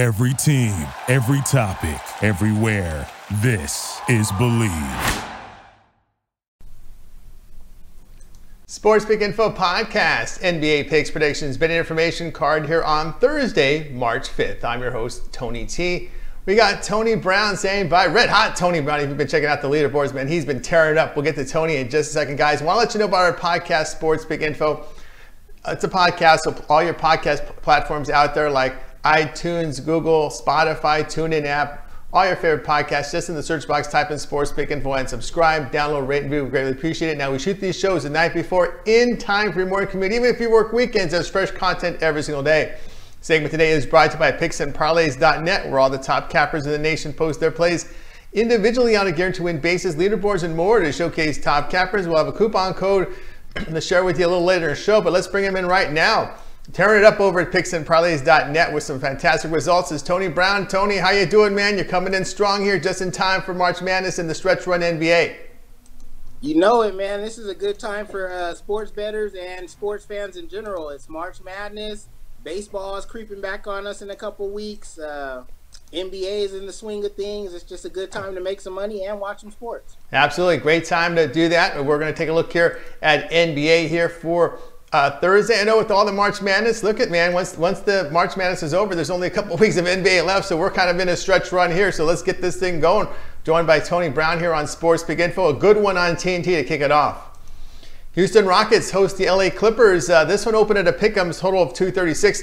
Every team, every topic, everywhere. This is Bleav. Sports Pick Info Podcast, NBA picks, predictions, betting information card here on Thursday, March 5th. I'm your host, Tony T. We got Tony Brown saying bye. Red hot Tony Brown. If you've been checking out the leaderboards, man, he's been tearing up. We'll get to Tony in just a second, guys. Want to let you know about our podcast, Sports Pick Info. It's a podcast, so all your podcast platforms out there like iTunes, Google, Spotify, TuneIn app, all your favorite podcasts. Just in the search box, type in Sports Pick Info and subscribe, download, rate, and review. We greatly appreciate it. Now, we shoot these shows the night before in time for your morning commute. Even if you work weekends, there's fresh content every single day. Segment today is brought to you by PicksandParlays.net, where all the top cappers in the nation post their plays individually on a guarantee to win basis, leaderboards, and more to showcase top cappers. We'll have a coupon code to share with you a little later in the show, but let's bring them in right now. Tearing it up over at PicksandParlays.net with some fantastic results is Tony Brown. Tony, how you doing, man? You're coming in strong here just in time for March Madness and the stretch run NBA. You know it, man. This is a good time for uh, sports bettors and sports fans in general. It's March Madness. Baseball is creeping back on us in a couple weeks. Uh, NBA is in the swing of things. It's just a good time to make some money and watch some sports. Absolutely. Great time to do that. We're going to take a look here at NBA here for uh, Thursday, I know with all the March Madness, look at man. Once once the March Madness is over, there's only a couple weeks of NBA left, so we're kind of in a stretch run here. So let's get this thing going. Joined by Tony Brown here on Sports Pick Info, a good one on TNT to kick it off. Houston Rockets host the LA Clippers. Uh, this one opened at a pick'em total of 236.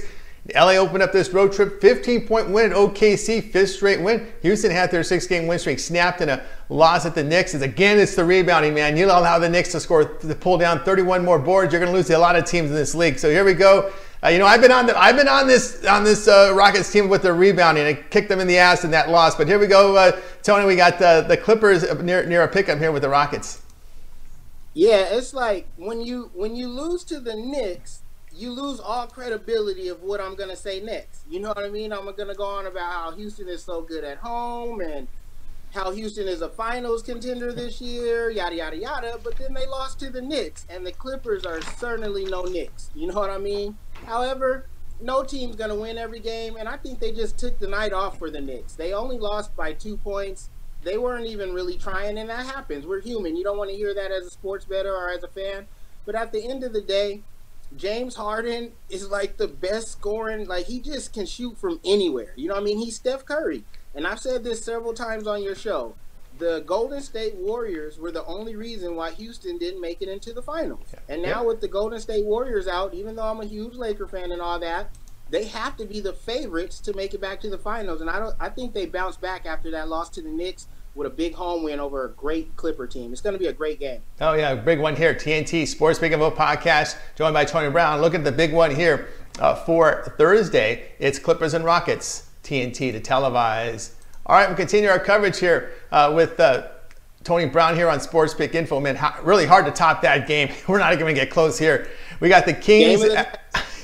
LA opened up this road trip, 15 point win at OKC, fifth straight win. Houston had their six game win streak snapped in a loss at the Knicks. As again, it's the rebounding, man. You allow the Knicks to score, to pull down 31 more boards, you're going to lose to a lot of teams in this league. So here we go. Uh, you know, I've been on the, I've been on this on this uh, Rockets team with the rebounding. I kicked them in the ass in that loss. But here we go, uh, Tony. We got the the Clippers near near a pickup here with the Rockets. Yeah, it's like when you when you lose to the Knicks, you lose all credibility of what I'm gonna say next. You know what I mean? I'm gonna go on about how Houston is so good at home and how Houston is a finals contender this year, yada yada yada. But then they lost to the Knicks, and the Clippers are certainly no Knicks. You know what I mean? However, no team's gonna win every game, and I think they just took the night off for the Knicks. They only lost by two points. They weren't even really trying, and that happens. We're human. You don't want to hear that as a sports bettor or as a fan. But at the end of the day, James Harden is like the best scoring. Like he just can shoot from anywhere. You know what I mean? He's Steph Curry. And I've said this several times on your show. The Golden State Warriors were the only reason why Houston didn't make it into the finals. And now with the Golden State Warriors out, even though I'm a huge Laker fan and all that, they have to be the favorites to make it back to the finals. And I don't I think they bounced back after that loss to the Knicks with a big home win over a great Clipper team. It's going to be a great game. Oh, yeah, big one here. TNT Sports Pick Info Podcast, joined by Tony Brown. Look at the big one here uh, for Thursday. It's Clippers and Rockets, TNT to televise. All right, we'll continue our coverage here uh, with uh, Tony Brown here on Sports Pick Info. Man, how, really hard to top that game. We're not even going to get close here. We got the Kings.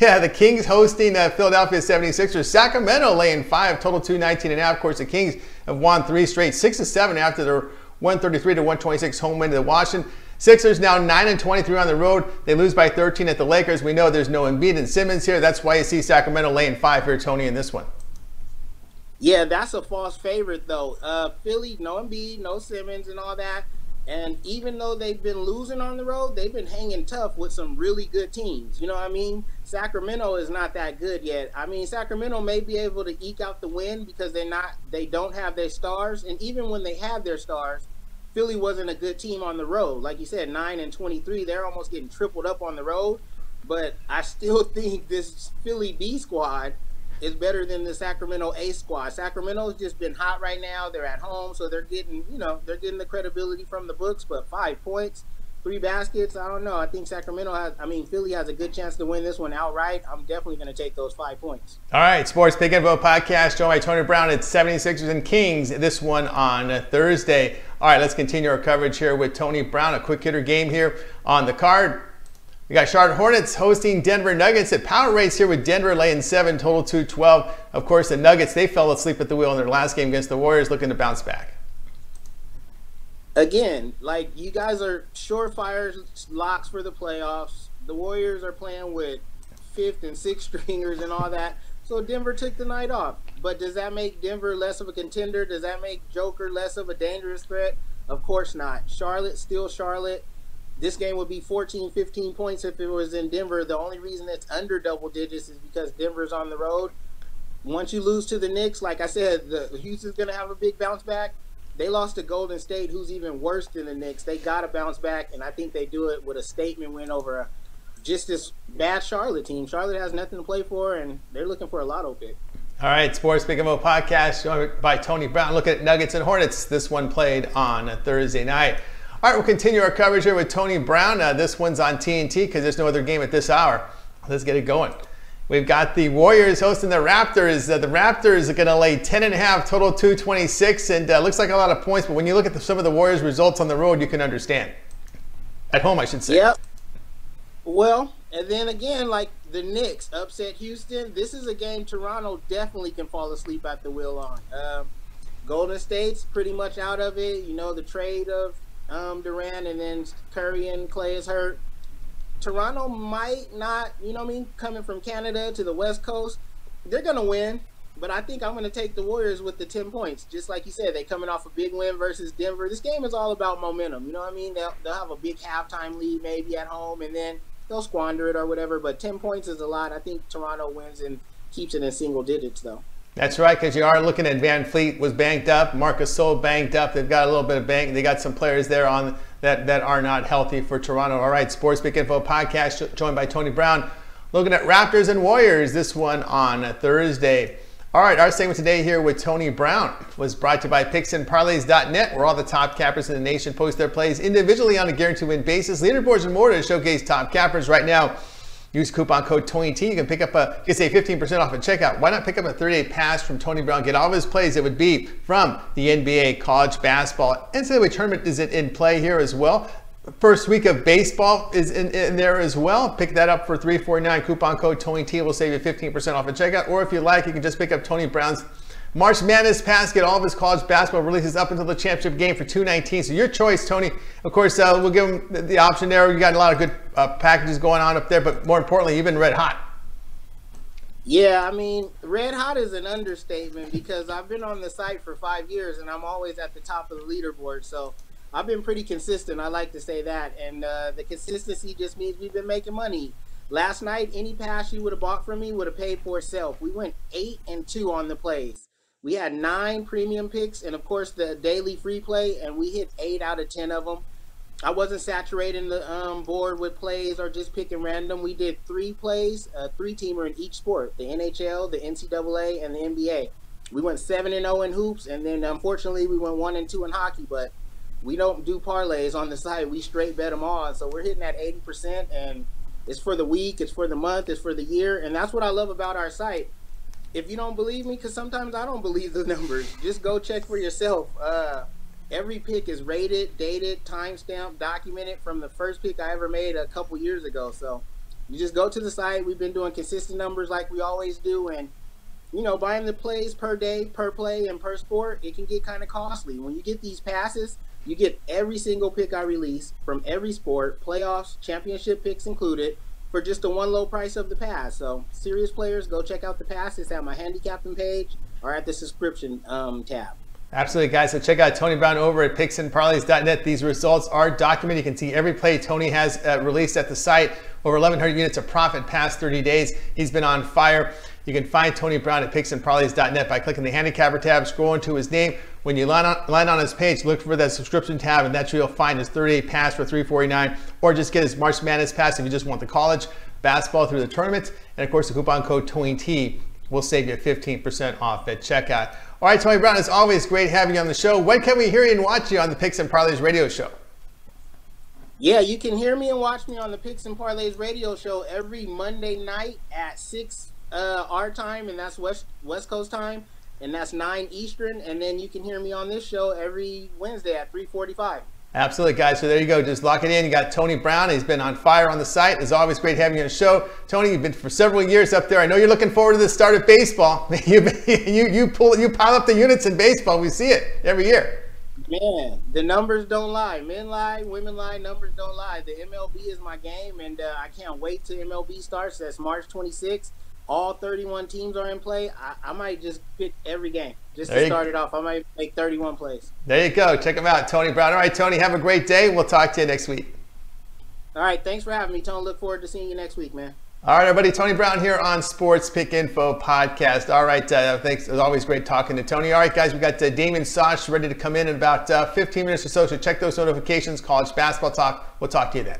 Yeah, the Kings hosting uh, Philadelphia 76ers. Sacramento laying five, total 219 and a half. Of course, the Kings have won three straight, six to seven after their 133 to 126 home win to the Washington. Sixers now 9 and 23 on the road. They lose by 13 at the Lakers. We know there's no Embiid and Simmons here. That's why you see Sacramento laying five here, Tony, in this one. Yeah, that's a false favorite, though. Uh, Philly, no Embiid, no Simmons, and all that. And even though they've been losing on the road, they've been hanging tough with some really good teams. You know what I mean? Sacramento is not that good yet. I mean, Sacramento may be able to eke out the win because they're not they don't have their stars. And even when they have their stars, Philly wasn't a good team on the road. Like you said, 9 and 23, they're almost getting tripled up on the road. But I still think this Philly B squad is better than the Sacramento A squad. Sacramento's just been hot right now. They're at home, so they're getting, you know, they're getting the credibility from the books. But five points, three baskets, I don't know. I think Sacramento has, I mean, Philly has a good chance to win this one outright. I'm definitely going to take those five points. All right, Sports Pick and Vote podcast, joined by Tony Brown at 76ers and Kings. This one on Thursday. All right, let's continue our coverage here with Tony Brown. A quick hitter game here on the card. We got Charlotte Hornets hosting Denver Nuggets at power rates here with Denver laying seven, total 212. Of course, the Nuggets, they fell asleep at the wheel in their last game against the Warriors, looking to bounce back. Again, like you guys are surefire locks for the playoffs. The Warriors are playing with fifth and sixth stringers and all that. So Denver took the night off. But does that make Denver less of a contender? Does that make Joker less of a dangerous threat? Of course not. Charlotte, still Charlotte. This game would be 14, 15 points if it was in Denver. The only reason it's under double digits is because Denver's on the road. Once you lose to the Knicks, like I said, the Houston's going to have a big bounce back. They lost to Golden State, who's even worse than the Knicks. They got to bounce back, and I think they do it with a statement win over a, just this bad Charlotte team. Charlotte has nothing to play for, and they're looking for a lotto pick. All right, Sports Big Mo podcast joined by Tony Brown. Look at Nuggets and Hornets. This one played on Thursday night. All right, we'll continue our coverage here with Tony Brown. Uh, this one's on TNT because there's no other game at this hour. Let's get it going. We've got the Warriors hosting the Raptors. Uh, the Raptors are going to lay 10 and a half, total 226, and uh, looks like a lot of points. But when you look at the, some of the Warriors' results on the road, you can understand. At home, I should say. Yep. Well, and then again, like the Knicks upset Houston. This is a game Toronto definitely can fall asleep at the wheel on. Um, Golden State's pretty much out of it. You know, the trade of um, Durant and then Curry and Klay is hurt. Toronto might not, you know what I mean, coming from Canada to the West Coast, they're going to win. But I think I'm going to take the Warriors with the 10 points. Just like you said, they coming off a big win versus Denver. This game is all about momentum. You know what I mean? They'll, they'll have a big halftime lead maybe at home, and then they'll squander it or whatever. But 10 points is a lot. I think Toronto wins and keeps it in single digits, though. That's right, because you are looking at VanVleet was banked up, Marcus Gasol banked up. They've got a little bit of bank. They got some players there on that that are not healthy for Toronto. All right, Sports Pick Info podcast joined by Tony Brown, looking at Raptors and Warriors. This one on Thursday. All right, our segment today here with Tony Brown was brought to you by PicksandParlays.net, where all the top cappers in the nation post their plays individually on a guaranteed win basis. Leaderboards and more to showcase top cappers right now. Use coupon code TonyT. You can pick up a, can say 15% off at checkout. Why not pick up a 30-day pass from Tony Brown? Get all of his plays. It would be from the NBA, college basketball, NCAA tournament is it in play here as well. First week of baseball is in, in, there as well. Pick that up for 349 coupon code TonyT. will save you 15% off at checkout. Or if you like, you can just pick up Tony Brown's March Madness Pass, get all of his college basketball releases up until the championship game for 219 So your choice, Tony. Of course, uh, we'll give him the, option there. You got a lot of good uh, packages going on up there, but more importantly, been red hot. Yeah, I mean, red hot is an understatement because I've been on the site for five years and I'm always at the top of the leaderboard. So I've been pretty consistent. I like to say that. And uh, the consistency just means we've been making money. Last night, any pass you would have bought from me would have paid for itself. We went eight and two on the plays. We had nine premium picks and, of course, the daily free play, and we hit eight out of 10 of them. I wasn't saturating the um, board with plays or just picking random. We did three plays, a three teamer in each sport the NHL, the NCAA, and the NBA. We went 7 and 0 in hoops, and then unfortunately, we went 1 and 2 in hockey, but we don't do parlays on the site. We straight bet them all. So we're hitting at 80%, and it's for the week, it's for the month, it's for the year. And that's what I love about our site if you don't believe me, because sometimes I don't believe the numbers, just go check for yourself. Uh, every pick is rated, dated, timestamped, documented from the first pick I ever made a couple years ago. So you just go to the site. We've been doing consistent numbers like we always do, and you know, buying the plays per day, per play, and per sport, it can get kind of costly. When you get these passes, you get every single pick I release from every sport, playoffs, championship picks included for just the one low price of the pass. So serious players, go check out the pass. It's at my handicapping page or at the subscription um, tab. Absolutely, guys. So check out Tony Brown over at picksandparlays.net. These results are documented. You can see every play Tony has uh, released at the site. Over 1,100 units of profit past 30 days. He's been on fire. You can find Tony Brown at picksandparlays.net by clicking the handicapper tab, scrolling to his name. When you land on, land on his page, look for that subscription tab, and that's where you'll find his 30-day pass for 349 or just get his March Madness pass if you just want the college basketball through the tournament. And of course, the coupon code TONYT will save you 15% off at checkout. All right, Tony Brown, it's always great having you on the show. When can we hear you and watch you on the Picks and Parlays radio show? Yeah, you can hear me and watch me on the Picks and Parlays radio show every Monday night at 6 uh, our time, and that's West West Coast time, and that's 9 Eastern. And then you can hear me on this show every Wednesday at 345. Absolutely, guys. So there you go. Just lock it in. You got Tony Brown. He's been on fire on the site. It's always great having you on the show. Tony, you've been for several years up there. I know you're looking forward to the start of baseball. you, you, you, pull, you pile up the units in baseball. We see it every year. Man, the numbers don't lie. Men lie, women lie, numbers don't lie. The MLB is my game, and uh, I can't wait till MLB starts. That's March 26th. All 31 teams are in play, I, I might just pick every game just There to start it off. I might make 31 plays. There you go. Check them out, Tony Brown. All right, Tony, have a great day. We'll talk to you next week. All right, thanks for having me, Tone. Look forward to seeing you next week, man. All right, everybody. Tony Brown here on Sports Pick Info Podcast. All right, uh, thanks. It was always great talking to Tony. All right, guys, we got uh, Damon Sosh ready to come in in about uh, 15 minutes or so. So check those notifications. College basketball talk. We'll talk to you then.